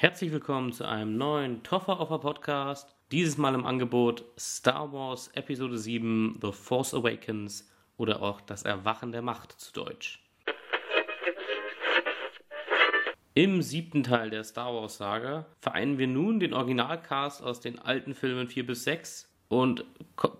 Herzlich willkommen zu einem neuen Toffer Offer Podcast. Dieses Mal im Angebot Star Wars Episode 7 The Force Awakens oder auch das Erwachen der Macht zu Deutsch. Im siebten Teil der Star Wars Saga vereinen wir nun den Originalcast aus den alten Filmen 4 bis 6 und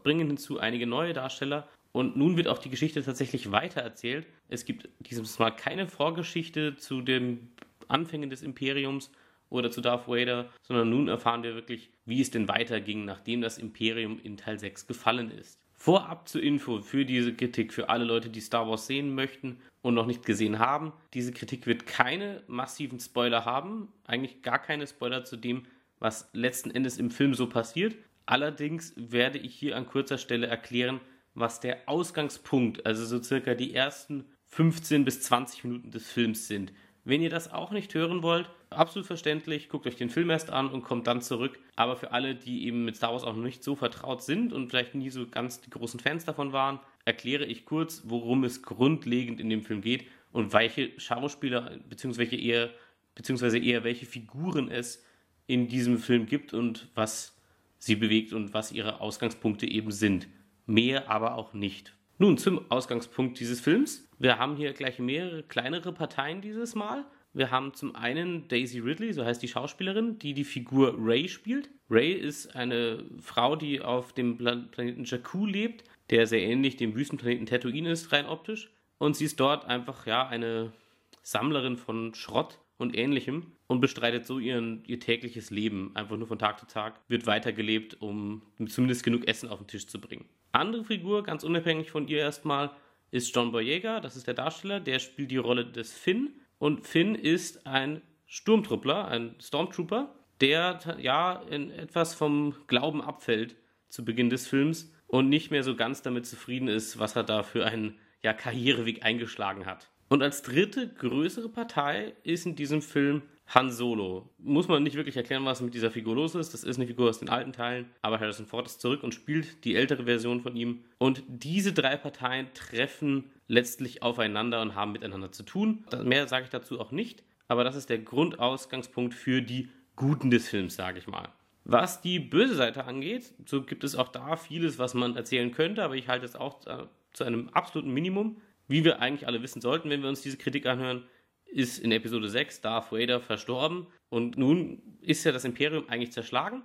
bringen hinzu einige neue Darsteller. Und nun wird auch die Geschichte tatsächlich weitererzählt. Es gibt dieses Mal keine Vorgeschichte zu den Anfängen des Imperiums oder zu Darth Vader, sondern nun erfahren wir wirklich, wie es denn weiterging, nachdem das Imperium in Teil 6 gefallen ist. Vorab zur Info für diese Kritik, für alle Leute, die Star Wars sehen möchten und noch nicht gesehen haben. Diese Kritik wird keine massiven Spoiler haben, eigentlich gar keine Spoiler zu dem, was letzten Endes im Film so passiert. Allerdings werde ich hier an kurzer Stelle erklären, was der Ausgangspunkt, also so circa die ersten 15 bis 20 Minuten des Films sind. Wenn ihr das auch nicht hören wollt, absolut verständlich, guckt euch den Film erst an und kommt dann zurück. Aber für alle, die eben mit Star Wars auch noch nicht so vertraut sind und vielleicht nie so ganz die großen Fans davon waren, erkläre ich kurz, worum es grundlegend in dem Film geht und welche Schauspieler beziehungsweise eher, beziehungsweise eher welche Figuren es in diesem Film gibt und was sie bewegt und was ihre Ausgangspunkte eben sind. Mehr aber auch nicht. Nun zum Ausgangspunkt dieses Films. Wir haben hier gleich mehrere kleinere Parteien dieses Mal. Wir haben zum einen Daisy Ridley, so heißt die Schauspielerin, die die Figur Ray spielt. Ray ist eine Frau, die auf dem Planeten Jakku lebt, der sehr ähnlich dem Wüstenplaneten Tatooine ist, rein optisch. Und sie ist dort einfach, ja, eine Sammlerin von Schrott und ähnlichem und bestreitet so ihren, ihr tägliches Leben. Einfach nur von Tag zu Tag wird weitergelebt, um zumindest genug Essen auf den Tisch zu bringen. Andere Figur, ganz unabhängig von ihr erstmal, ist John Boyega. Das ist der Darsteller, der spielt die Rolle des Finn. Und Finn ist ein Sturmtruppler, ein Stormtrooper, der ja in etwas vom Glauben abfällt zu Beginn des Films und nicht mehr so ganz damit zufrieden ist, was er da für einen ja, Karriereweg eingeschlagen hat. Und als dritte größere Partei ist in diesem Film Han Solo. Muss man nicht wirklich erklären, was mit dieser Figur los ist. Das ist eine Figur aus den alten Teilen, aber Harrison Ford ist zurück und spielt die ältere Version von ihm. Und diese drei Parteien treffen letztlich aufeinander und haben miteinander zu tun. Mehr sage ich dazu auch nicht, aber das ist der Grundausgangspunkt für die Guten des Films, sage ich mal. Was die böse Seite angeht, so gibt es auch da vieles, was man erzählen könnte, aber ich halte es auch zu einem absoluten Minimum. Wie wir eigentlich alle wissen sollten, wenn wir uns diese Kritik anhören, ist in Episode 6 Darth Vader verstorben und nun ist ja das Imperium eigentlich zerschlagen,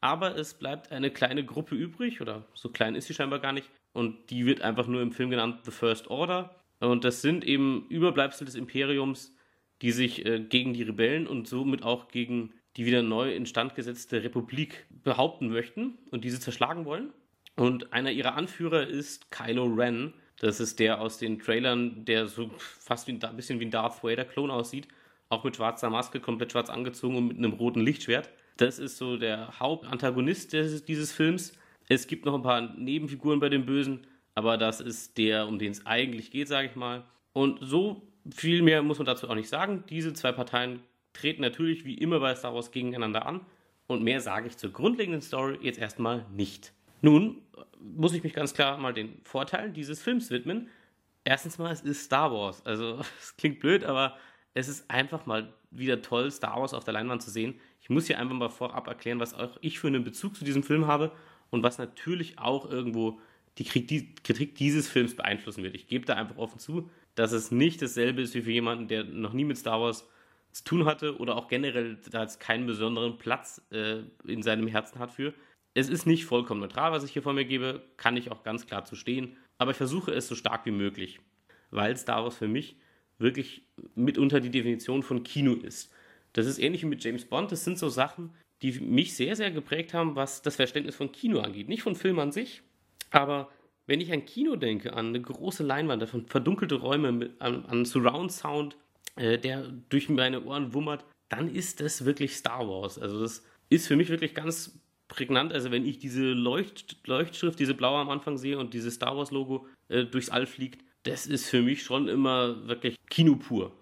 aber es bleibt eine kleine Gruppe übrig, oder so klein ist sie scheinbar gar nicht, und die wird einfach nur im Film genannt The First Order. Und das sind eben Überbleibsel des Imperiums, die sich äh, gegen die Rebellen und somit auch gegen die wieder neu instand gesetzte Republik behaupten möchten und diese zerschlagen wollen. Und einer ihrer Anführer ist Kylo Ren, das ist der aus den Trailern, der so fast wie ein bisschen wie ein Darth Vader-Klon aussieht. Auch mit schwarzer Maske, komplett schwarz angezogen und mit einem roten Lichtschwert. Das ist so der Hauptantagonist des, dieses Films. Es gibt noch ein paar Nebenfiguren bei den Bösen, aber das ist der, um den es eigentlich geht, sage ich mal. Und so viel mehr muss man dazu auch nicht sagen. Diese zwei Parteien treten natürlich wie immer bei Star Wars gegeneinander an. Und mehr sage ich zur grundlegenden Story jetzt erstmal nicht. Nun muss ich mich ganz klar mal den Vorteilen dieses Films widmen. Erstens mal, es ist Star Wars. Also, es klingt blöd, aber es ist einfach mal wieder toll, Star Wars auf der Leinwand zu sehen. Ich muss hier einfach mal vorab erklären, was auch ich für einen Bezug zu diesem Film habe und was natürlich auch irgendwo die Kritik dieses Films beeinflussen wird. Ich gebe da einfach offen zu, dass es nicht dasselbe ist wie für jemanden, der noch nie mit Star Wars zu tun hatte oder auch generell da jetzt keinen besonderen Platz äh, in seinem Herzen hat für es ist nicht vollkommen neutral, was ich hier vor mir gebe, kann ich auch ganz klar zu stehen, aber ich versuche es so stark wie möglich, weil Star Wars für mich wirklich mitunter die Definition von Kino ist. Das ist ähnlich wie mit James Bond, das sind so Sachen, die mich sehr, sehr geprägt haben, was das Verständnis von Kino angeht. Nicht von Film an sich, aber wenn ich an Kino denke, an eine große Leinwand, an verdunkelte Räume, mit, an, an Surround Sound, äh, der durch meine Ohren wummert, dann ist das wirklich Star Wars. Also das ist für mich wirklich ganz prägnant. Also wenn ich diese Leucht Leuchtschrift, diese blaue am Anfang sehe und dieses Star Wars Logo äh, durchs All fliegt, das ist für mich schon immer wirklich Kino pur.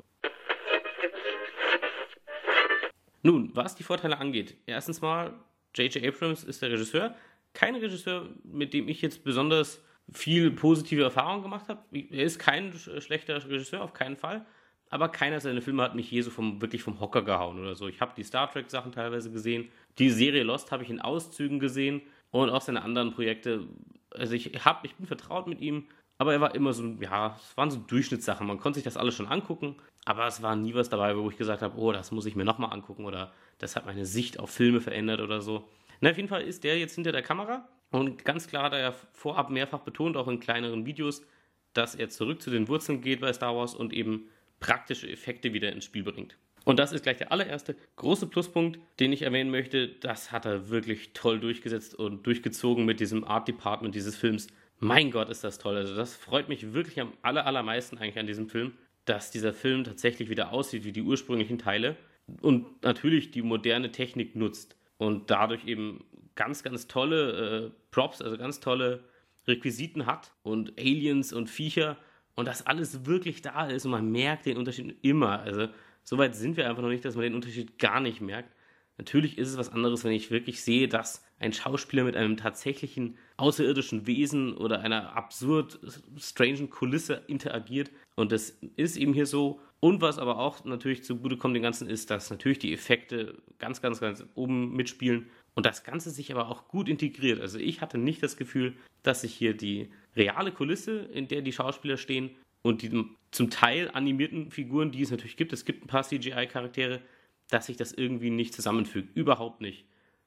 Nun, was die Vorteile angeht. Erstens mal, J.J. Abrams ist der Regisseur. Kein Regisseur, mit dem ich jetzt besonders viel positive Erfahrung gemacht habe. Er ist kein schlechter Regisseur, auf keinen Fall. Aber keiner seiner Filme hat mich je so vom, wirklich vom Hocker gehauen oder so. Ich habe die Star Trek-Sachen teilweise gesehen. Die Serie Lost habe ich in Auszügen gesehen und auch seine anderen Projekte. Also ich, hab, ich bin vertraut mit ihm, aber er war immer so, ja, es waren so Durchschnittssachen. Man konnte sich das alles schon angucken, aber es war nie was dabei, wo ich gesagt habe, oh, das muss ich mir nochmal angucken oder das hat meine Sicht auf Filme verändert oder so. Na, auf jeden Fall ist der jetzt hinter der Kamera und ganz klar hat er ja vorab mehrfach betont, auch in kleineren Videos, dass er zurück zu den Wurzeln geht bei Star Wars und eben praktische Effekte wieder ins Spiel bringt. Und das ist gleich der allererste große Pluspunkt, den ich erwähnen möchte. Das hat er wirklich toll durchgesetzt und durchgezogen mit diesem Art Department dieses Films. Mein Gott, ist das toll. Also das freut mich wirklich am aller, allermeisten eigentlich an diesem Film, dass dieser Film tatsächlich wieder aussieht wie die ursprünglichen Teile und natürlich die moderne Technik nutzt und dadurch eben ganz, ganz tolle äh, Props, also ganz tolle Requisiten hat und Aliens und Viecher und das alles wirklich da ist und man merkt den Unterschied immer. Also so weit sind wir einfach noch nicht, dass man den Unterschied gar nicht merkt. Natürlich ist es was anderes, wenn ich wirklich sehe, dass ein Schauspieler mit einem tatsächlichen außerirdischen Wesen oder einer absurd strangen Kulisse interagiert. Und das ist eben hier so. Und was aber auch natürlich zugute kommt dem Ganzen ist, dass natürlich die Effekte ganz, ganz, ganz oben mitspielen und das Ganze sich aber auch gut integriert. Also ich hatte nicht das Gefühl, dass sich hier die reale Kulisse, in der die Schauspieler stehen, und die zum Teil animierten Figuren, die es natürlich gibt, es gibt ein paar CGI-Charaktere, dass sich das irgendwie nicht zusammenfügt. Überhaupt nicht.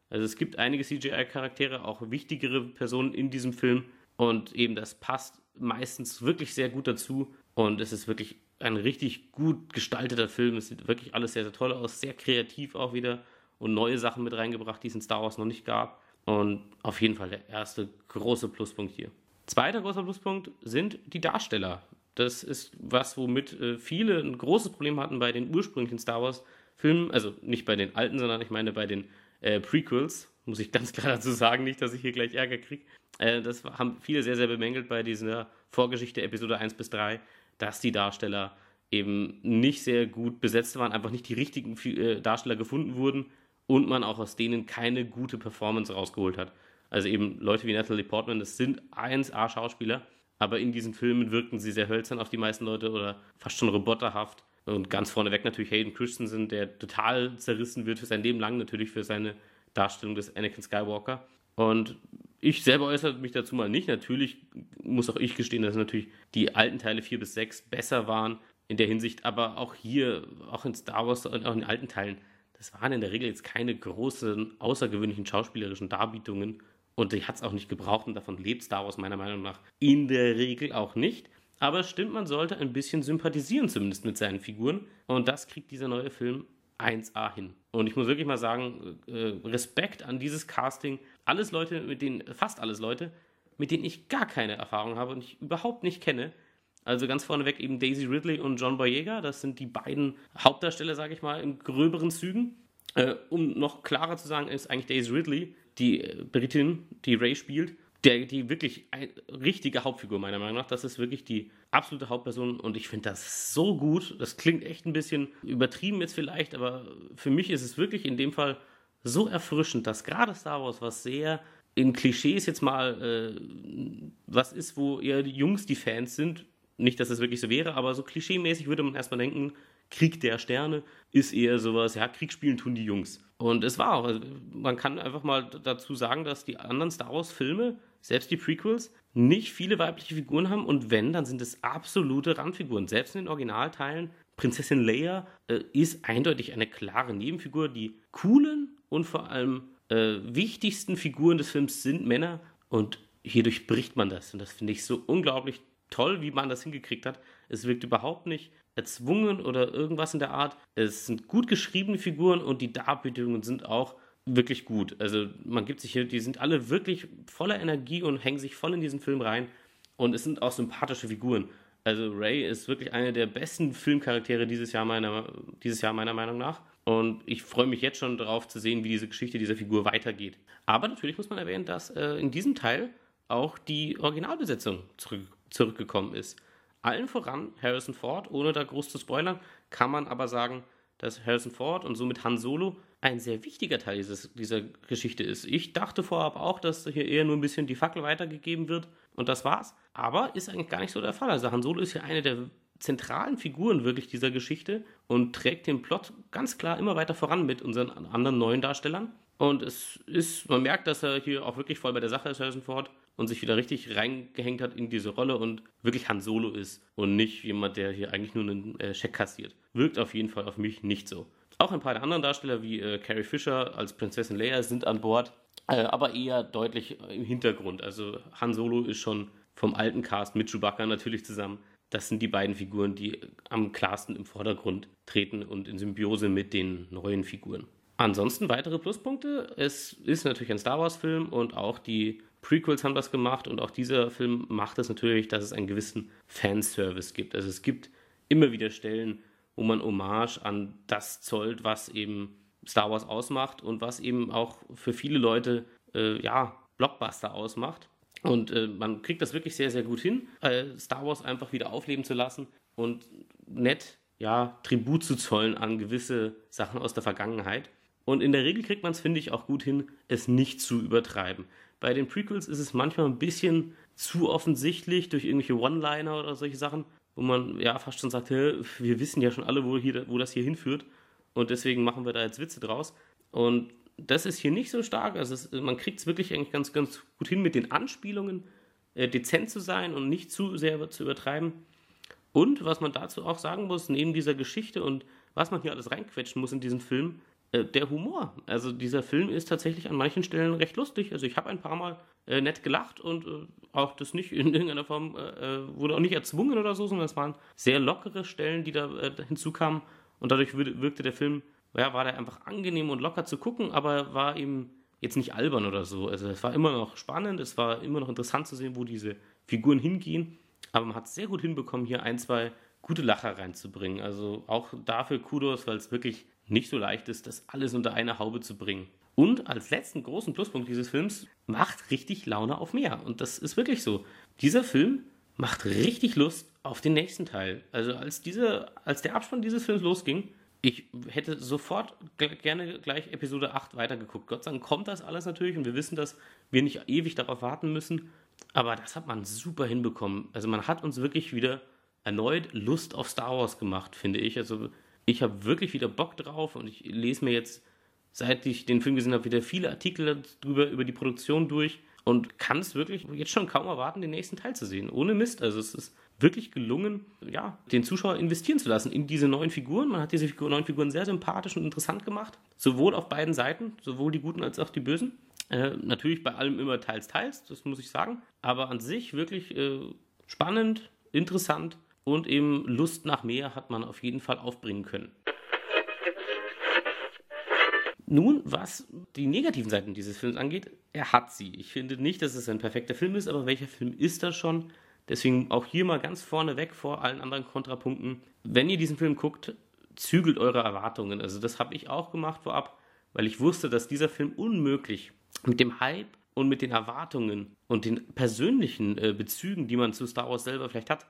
Also es gibt einige CGI-Charaktere, auch wichtigere Personen in diesem Film und eben das passt meistens wirklich sehr gut dazu und es ist wirklich ein richtig gut gestalteter Film. Es sieht wirklich alles sehr, sehr toll aus, sehr kreativ auch wieder und neue Sachen mit reingebracht, die es in Star Wars noch nicht gab. Und auf jeden Fall der erste große Pluspunkt hier. Zweiter großer Pluspunkt sind die Darsteller. Das ist was, womit äh, viele ein großes Problem hatten bei den ursprünglichen Star Wars-Filmen. Also nicht bei den alten, sondern ich meine bei den äh, Prequels. Muss ich ganz klar dazu sagen, nicht, dass ich hier gleich Ärger kriege. Äh, das haben viele sehr, sehr bemängelt bei dieser Vorgeschichte Episode 1 bis 3, dass die Darsteller eben nicht sehr gut besetzt waren, einfach nicht die richtigen äh, Darsteller gefunden wurden und man auch aus denen keine gute Performance rausgeholt hat. Also eben Leute wie Natalie Portman, das sind 1A-Schauspieler, aber in diesen Filmen wirkten sie sehr hölzern auf die meisten Leute oder fast schon roboterhaft. Und ganz vorneweg natürlich Hayden Christensen, der total zerrissen wird für sein Leben lang, natürlich für seine Darstellung des Anakin Skywalker. Und ich selber äußere mich dazu mal nicht. Natürlich muss auch ich gestehen, dass natürlich die alten Teile 4 bis 6 besser waren in der Hinsicht, aber auch hier, auch in Star Wars und auch in den alten Teilen, das waren in der Regel jetzt keine großen, außergewöhnlichen schauspielerischen Darbietungen und die hat es auch nicht gebraucht und davon lebt Star Wars meiner Meinung nach in der Regel auch nicht. Aber es stimmt, man sollte ein bisschen sympathisieren zumindest mit seinen Figuren. Und das kriegt dieser neue Film 1A hin. Und ich muss wirklich mal sagen, äh, Respekt an dieses Casting. Alles Leute, mit denen, fast alles Leute, mit denen ich gar keine Erfahrung habe und ich überhaupt nicht kenne. Also ganz vorneweg eben Daisy Ridley und John Boyega. Das sind die beiden Hauptdarsteller, sage ich mal, in gröberen Zügen. Äh, um noch klarer zu sagen, ist eigentlich Daisy Ridley die äh, Britin, die Ray spielt, der, die wirklich richtige Hauptfigur meiner Meinung nach. Das ist wirklich die absolute Hauptperson und ich finde das so gut. Das klingt echt ein bisschen übertrieben jetzt vielleicht, aber für mich ist es wirklich in dem Fall so erfrischend, dass gerade Star Wars was sehr in Klischees jetzt mal äh, was ist, wo eher die Jungs die Fans sind. Nicht, dass es das wirklich so wäre, aber so klischeemäßig würde man erstmal denken, Krieg der Sterne ist eher sowas, ja, Kriegsspielen tun die Jungs. Und es war auch, also man kann einfach mal dazu sagen, dass die anderen Star Wars-Filme, selbst die Prequels, nicht viele weibliche Figuren haben und wenn, dann sind es absolute Randfiguren. Selbst in den Originalteilen, Prinzessin Leia äh, ist eindeutig eine klare Nebenfigur. Die coolen und vor allem äh, wichtigsten Figuren des Films sind Männer und hier durchbricht man das. Und das finde ich so unglaublich toll, wie man das hingekriegt hat. Es wirkt überhaupt nicht erzwungen oder irgendwas in der Art. Es sind gut geschriebene Figuren und die Darbietungen sind auch wirklich gut. Also man gibt sich hier, die sind alle wirklich voller Energie und hängen sich voll in diesen Film rein. Und es sind auch sympathische Figuren. Also Ray ist wirklich einer der besten Filmcharaktere dieses Jahr meiner, dieses Jahr meiner Meinung nach. Und ich freue mich jetzt schon darauf zu sehen, wie diese Geschichte dieser Figur weitergeht. Aber natürlich muss man erwähnen, dass äh, in diesem Teil auch die Originalbesetzung zurück, zurückgekommen ist. Allen voran Harrison Ford, ohne da groß zu spoilern, kann man aber sagen, dass Harrison Ford und somit Han Solo ein sehr wichtiger Teil dieses, dieser Geschichte ist. Ich dachte vorab auch, dass hier eher nur ein bisschen die Fackel weitergegeben wird und das war's. Aber ist eigentlich gar nicht so der Fall. Also Han Solo ist ja eine der zentralen Figuren wirklich dieser Geschichte und trägt den Plot ganz klar immer weiter voran mit unseren anderen neuen Darstellern. Und es ist, man merkt, dass er hier auch wirklich voll bei der Sache ist, Harrison Ford, und sich wieder richtig reingehängt hat in diese Rolle und wirklich Han Solo ist und nicht jemand, der hier eigentlich nur einen äh, Scheck kassiert. Wirkt auf jeden Fall auf mich nicht so. Auch ein paar der anderen Darsteller wie äh, Carrie Fisher als Prinzessin Leia sind an Bord, äh, aber eher deutlich im Hintergrund. Also Han Solo ist schon vom alten Cast mit Chewbacca natürlich zusammen. Das sind die beiden Figuren, die am klarsten im Vordergrund treten und in Symbiose mit den neuen Figuren. Ansonsten weitere Pluspunkte. Es ist natürlich ein Star Wars-Film und auch die Prequels haben das gemacht und auch dieser Film macht es natürlich, dass es einen gewissen Fanservice gibt. Also es gibt immer wieder Stellen, wo man Hommage an das zollt, was eben Star Wars ausmacht und was eben auch für viele Leute äh, ja Blockbuster ausmacht. Und äh, man kriegt das wirklich sehr, sehr gut hin, äh, Star Wars einfach wieder aufleben zu lassen und nett, ja, Tribut zu zollen an gewisse Sachen aus der Vergangenheit. Und in der Regel kriegt man es, finde ich, auch gut hin, es nicht zu übertreiben. Bei den Prequels ist es manchmal ein bisschen zu offensichtlich durch irgendwelche One-Liner oder solche Sachen, wo man ja fast schon sagt, wir wissen ja schon alle, wo, hier, wo das hier hinführt. Und deswegen machen wir da jetzt Witze draus. Und das ist hier nicht so stark. Also es, man kriegt es wirklich eigentlich ganz, ganz gut hin mit den Anspielungen, äh, dezent zu sein und nicht zu sehr zu übertreiben. Und was man dazu auch sagen muss, neben dieser Geschichte und was man hier alles reinquetschen muss in diesen Film, äh, der Humor. Also dieser Film ist tatsächlich an manchen Stellen recht lustig. Also ich habe ein paar Mal äh, nett gelacht und äh, auch das nicht in irgendeiner Form äh, äh, wurde auch nicht erzwungen oder so, sondern es waren sehr lockere Stellen, die da hinzukamen und dadurch wirkte der Film ja, war der einfach angenehm und locker zu gucken, aber war eben jetzt nicht albern oder so. Also es war immer noch spannend, es war immer noch interessant zu sehen, wo diese Figuren hingehen. Aber man hat es sehr gut hinbekommen, hier ein, zwei gute Lacher reinzubringen. Also auch dafür Kudos, weil es wirklich nicht so leicht ist, das alles unter eine Haube zu bringen. Und als letzten großen Pluspunkt dieses Films macht richtig Laune auf mehr. Und das ist wirklich so. Dieser Film macht richtig Lust auf den nächsten Teil. Also als, diese, als der Abspann dieses Films losging, ich hätte sofort gerne gleich Episode 8 weitergeguckt. Gott sei Dank kommt das alles natürlich und wir wissen, dass wir nicht ewig darauf warten müssen. Aber das hat man super hinbekommen. Also man hat uns wirklich wieder erneut Lust auf Star Wars gemacht, finde ich. Also ich habe wirklich wieder Bock drauf und ich lese mir jetzt, seit ich den Film gesehen habe, wieder viele Artikel darüber, über die Produktion durch und kann es wirklich jetzt schon kaum erwarten, den nächsten Teil zu sehen. Ohne Mist. Also es ist wirklich gelungen, ja, den Zuschauer investieren zu lassen in diese neuen Figuren. Man hat diese Figur, neuen Figuren sehr sympathisch und interessant gemacht. Sowohl auf beiden Seiten, sowohl die Guten als auch die Bösen. Äh, natürlich bei allem immer teils, teils, das muss ich sagen. Aber an sich wirklich äh, spannend, interessant und eben Lust nach mehr hat man auf jeden Fall aufbringen können. Nun, was die negativen Seiten dieses Films angeht, er hat sie. Ich finde nicht, dass es ein perfekter Film ist, aber welcher Film ist das schon? Deswegen auch hier mal ganz vorne weg vor allen anderen Kontrapunkten. Wenn ihr diesen Film guckt, zügelt eure Erwartungen. Also das habe ich auch gemacht vorab, weil ich wusste, dass dieser Film unmöglich mit dem Hype und mit den Erwartungen und den persönlichen äh, Bezügen, die man zu Star Wars selber vielleicht hat,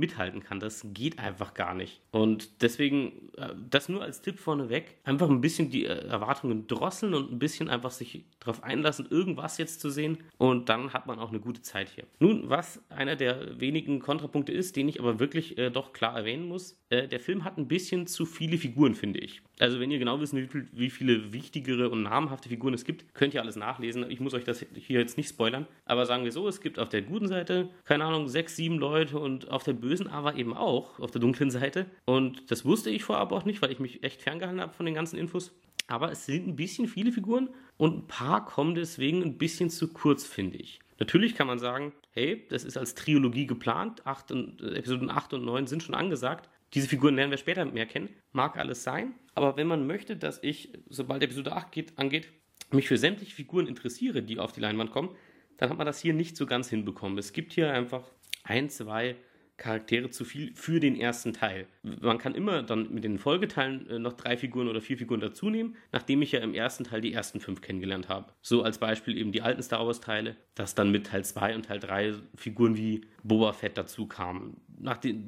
mithalten kann. Das geht einfach gar nicht. Und deswegen, äh, das nur als Tipp vorneweg, einfach ein bisschen die äh, Erwartungen drosseln und ein bisschen einfach sich darauf einlassen, irgendwas jetzt zu sehen. Und dann hat man auch eine gute Zeit hier. Nun, was einer der wenigen Kontrapunkte ist, den ich aber wirklich äh, doch klar erwähnen muss, äh, der Film hat ein bisschen zu viele Figuren, finde ich. Also wenn ihr genau wissen, wie, viel, wie viele wichtigere und namhafte Figuren es gibt, könnt ihr alles nachlesen. Ich muss euch das hier jetzt nicht spoilern. Aber sagen wir so, es gibt auf der guten Seite, keine Ahnung, sechs, sieben Leute und auf der bösen aber eben auch, auf der dunklen Seite. Und das wusste ich vorab auch nicht, weil ich mich echt ferngehalten habe von den ganzen Infos. Aber es sind ein bisschen viele Figuren und ein paar kommen deswegen ein bisschen zu kurz, finde ich. Natürlich kann man sagen, hey, das ist als Trilogie geplant, acht und, äh, Episoden 8 und 9 sind schon angesagt, diese Figuren lernen wir später mehr kennen. Mag alles sein. Aber wenn man möchte, dass ich, sobald Episode 8 geht, angeht, mich für sämtliche Figuren interessiere, die auf die Leinwand kommen, dann hat man das hier nicht so ganz hinbekommen. Es gibt hier einfach ein, zwei Charaktere zu viel für den ersten Teil. Man kann immer dann mit den Folgeteilen äh, noch drei Figuren oder vier Figuren dazu nehmen, nachdem ich ja im ersten Teil die ersten fünf kennengelernt habe. So als Beispiel eben die alten Star Wars Teile, dass dann mit Teil 2 und Teil 3 Figuren wie Boba Fett dazu kamen.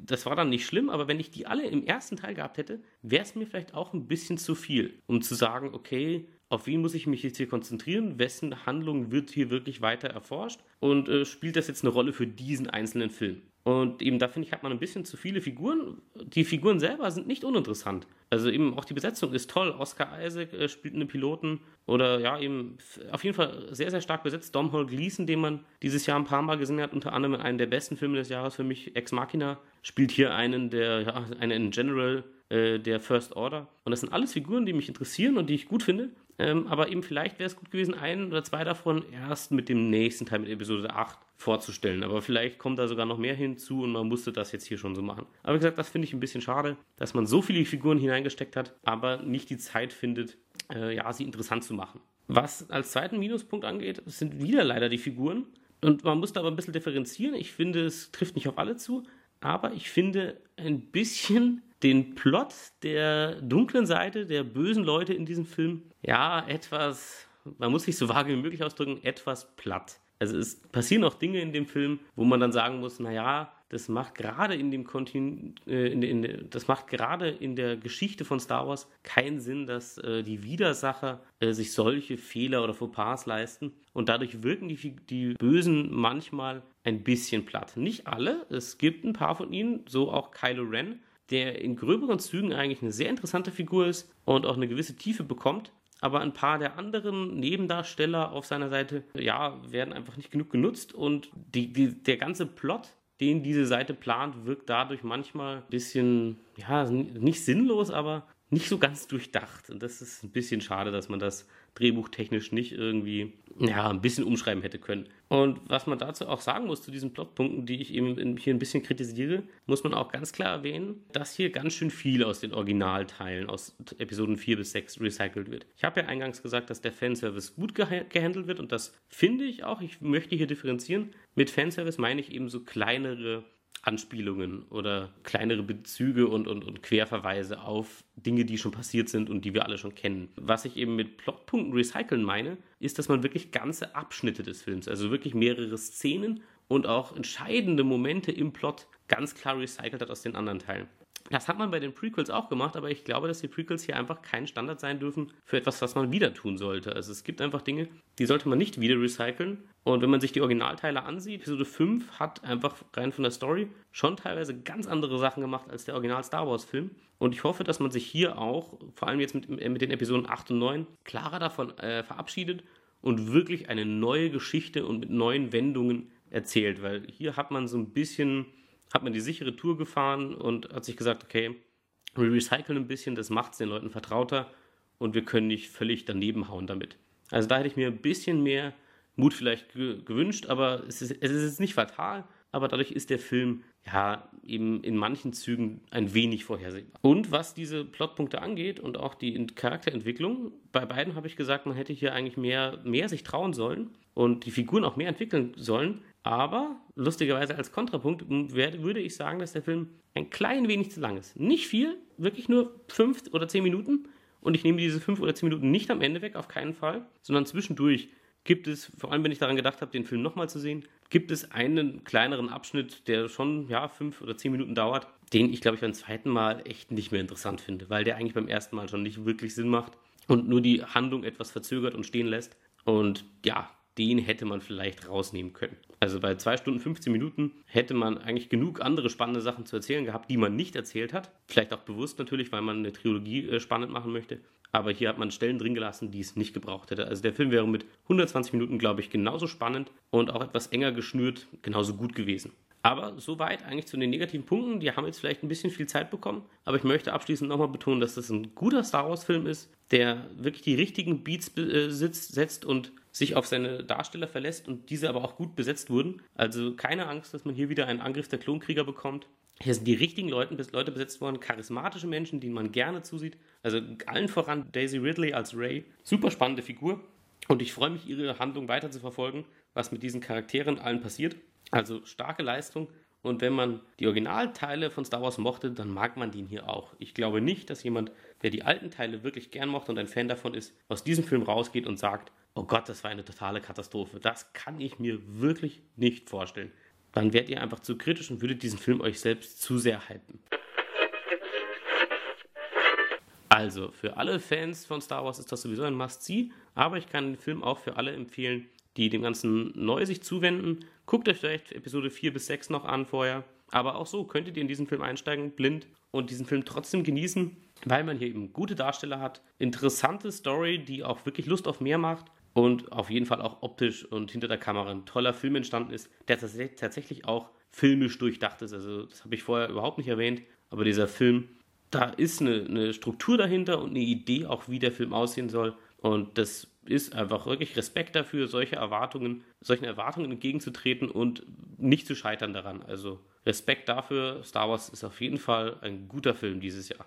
Das war dann nicht schlimm, aber wenn ich die alle im ersten Teil gehabt hätte, wäre es mir vielleicht auch ein bisschen zu viel, um zu sagen, okay, auf wen muss ich mich jetzt hier konzentrieren, wessen Handlung wird hier wirklich weiter erforscht und äh, spielt das jetzt eine Rolle für diesen einzelnen Film. Und eben da finde ich, hat man ein bisschen zu viele Figuren. Die Figuren selber sind nicht uninteressant. Also eben auch die Besetzung ist toll. Oscar Isaac äh, spielt einen Piloten oder ja, eben auf jeden Fall sehr, sehr stark besetzt. Domhnall Gleeson, den man dieses Jahr ein paar Mal gesehen hat, unter anderem in einem der besten Filme des Jahres für mich, Ex Machina, spielt hier einen der, ja, einen General äh, der First Order. Und das sind alles Figuren, die mich interessieren und die ich gut finde. Ähm, aber eben vielleicht wäre es gut gewesen, ein oder zwei davon erst mit dem nächsten Teil, mit Episode 8, vorzustellen. Aber vielleicht kommt da sogar noch mehr hinzu und man musste das jetzt hier schon so machen. Aber wie gesagt, das finde ich ein bisschen schade, dass man so viele Figuren hineingesteckt hat, aber nicht die Zeit findet, äh, ja, sie interessant zu machen. Was als zweiten Minuspunkt angeht, sind wieder leider die Figuren. Und man muss da aber ein bisschen differenzieren. Ich finde, es trifft nicht auf alle zu, aber ich finde ein bisschen den Plot der dunklen Seite, der bösen Leute in diesem Film, ja, etwas, man muss sich so vage wie möglich ausdrücken, etwas platt. Also es passieren auch Dinge in dem Film, wo man dann sagen muss, naja, das macht gerade in dem Kontinu äh, in, in, das macht gerade in der Geschichte von Star Wars keinen Sinn, dass äh, die Widersacher äh, sich solche Fehler oder Fauxpas leisten und dadurch wirken die, die Bösen manchmal ein bisschen platt. Nicht alle, es gibt ein paar von ihnen, so auch Kylo Ren, der in gröberen Zügen eigentlich eine sehr interessante Figur ist und auch eine gewisse Tiefe bekommt. Aber ein paar der anderen Nebendarsteller auf seiner Seite, ja, werden einfach nicht genug genutzt und die, die, der ganze Plot, den diese Seite plant, wirkt dadurch manchmal ein bisschen, ja, nicht sinnlos, aber nicht so ganz durchdacht. Und das ist ein bisschen schade, dass man das drehbuchtechnisch nicht irgendwie ja, ein bisschen umschreiben hätte können. Und was man dazu auch sagen muss, zu diesen Plotpunkten, die ich eben hier ein bisschen kritisiere, muss man auch ganz klar erwähnen, dass hier ganz schön viel aus den Originalteilen, aus Episoden 4 bis 6 recycelt wird. Ich habe ja eingangs gesagt, dass der Fanservice gut geh gehandelt wird und das finde ich auch. Ich möchte hier differenzieren. Mit Fanservice meine ich eben so kleinere Anspielungen oder kleinere Bezüge und, und, und Querverweise auf Dinge, die schon passiert sind und die wir alle schon kennen. Was ich eben mit Plotpunkten recyceln meine, ist, dass man wirklich ganze Abschnitte des Films, also wirklich mehrere Szenen und auch entscheidende Momente im Plot ganz klar recycelt hat aus den anderen Teilen. Das hat man bei den Prequels auch gemacht, aber ich glaube, dass die Prequels hier einfach kein Standard sein dürfen für etwas, was man wieder tun sollte. Also es gibt einfach Dinge, die sollte man nicht wieder recyceln. Und wenn man sich die Originalteile ansieht, Episode 5 hat einfach rein von der Story schon teilweise ganz andere Sachen gemacht als der Original Star Wars Film. Und ich hoffe, dass man sich hier auch, vor allem jetzt mit, mit den Episoden 8 und 9, klarer davon äh, verabschiedet und wirklich eine neue Geschichte und mit neuen Wendungen erzählt. Weil hier hat man so ein bisschen hat man die sichere Tour gefahren und hat sich gesagt, okay, wir recyceln ein bisschen, das macht es den Leuten vertrauter und wir können nicht völlig daneben hauen damit. Also da hätte ich mir ein bisschen mehr Mut vielleicht gewünscht, aber es ist, es ist nicht fatal, aber dadurch ist der Film ja eben in manchen Zügen ein wenig vorhersehbar. Und was diese Plotpunkte angeht und auch die Charakterentwicklung, bei beiden habe ich gesagt, man hätte hier eigentlich mehr, mehr sich trauen sollen und die Figuren auch mehr entwickeln sollen. Aber lustigerweise als Kontrapunkt würde ich sagen, dass der Film ein klein wenig zu lang ist. Nicht viel, wirklich nur fünf oder zehn Minuten. Und ich nehme diese fünf oder zehn Minuten nicht am Ende weg, auf keinen Fall, sondern zwischendurch gibt es, vor allem wenn ich daran gedacht habe, den Film nochmal zu sehen, gibt es einen kleineren Abschnitt, der schon ja, fünf oder zehn Minuten dauert, den ich, glaube ich, beim zweiten Mal echt nicht mehr interessant finde, weil der eigentlich beim ersten Mal schon nicht wirklich Sinn macht und nur die Handlung etwas verzögert und stehen lässt. Und ja, den hätte man vielleicht rausnehmen können. Also bei 2 Stunden 15 Minuten hätte man eigentlich genug andere spannende Sachen zu erzählen gehabt, die man nicht erzählt hat. Vielleicht auch bewusst natürlich, weil man eine Trilogie äh, spannend machen möchte. Aber hier hat man Stellen drin gelassen, die es nicht gebraucht hätte. Also der Film wäre mit 120 Minuten, glaube ich, genauso spannend und auch etwas enger geschnürt, genauso gut gewesen. Aber soweit eigentlich zu den negativen Punkten. Die haben jetzt vielleicht ein bisschen viel Zeit bekommen. Aber ich möchte abschließend nochmal betonen, dass das ein guter Star Wars-Film ist, der wirklich die richtigen Beats äh, sitzt, setzt und sich auf seine Darsteller verlässt und diese aber auch gut besetzt wurden. Also keine Angst, dass man hier wieder einen Angriff der Klonkrieger bekommt. Hier sind die richtigen Leute, Leute besetzt worden, charismatische Menschen, denen man gerne zusieht. Also allen voran Daisy Ridley als Ray. Super spannende Figur. Und ich freue mich, ihre Handlung weiter zu verfolgen, was mit diesen Charakteren allen passiert. Also starke Leistung. Und wenn man die Originalteile von Star Wars mochte, dann mag man den hier auch. Ich glaube nicht, dass jemand, der die alten Teile wirklich gern mochte und ein Fan davon ist, aus diesem Film rausgeht und sagt, oh Gott, das war eine totale Katastrophe. Das kann ich mir wirklich nicht vorstellen. Dann werdet ihr einfach zu kritisch und würdet diesen Film euch selbst zu sehr hypen. Also, für alle Fans von Star Wars ist das sowieso ein Must-See, aber ich kann den Film auch für alle empfehlen, die dem Ganzen neu sich zuwenden. Guckt euch vielleicht Episode 4 bis 6 noch an vorher Aber auch so könntet ihr in diesen Film einsteigen, blind, und diesen Film trotzdem genießen, weil man hier eben gute Darsteller hat, interessante Story, die auch wirklich Lust auf mehr macht und auf jeden Fall auch optisch und hinter der Kamera ein toller Film entstanden ist, der tatsächlich auch filmisch durchdacht ist. Also das habe ich vorher überhaupt nicht erwähnt, aber dieser Film, da ist eine, eine Struktur dahinter und eine Idee auch, wie der Film aussehen soll. Und das ist einfach wirklich Respekt dafür, solche Erwartungen, solchen Erwartungen entgegenzutreten und nicht zu scheitern daran. Also Respekt dafür. Star Wars ist auf jeden Fall ein guter Film dieses Jahr.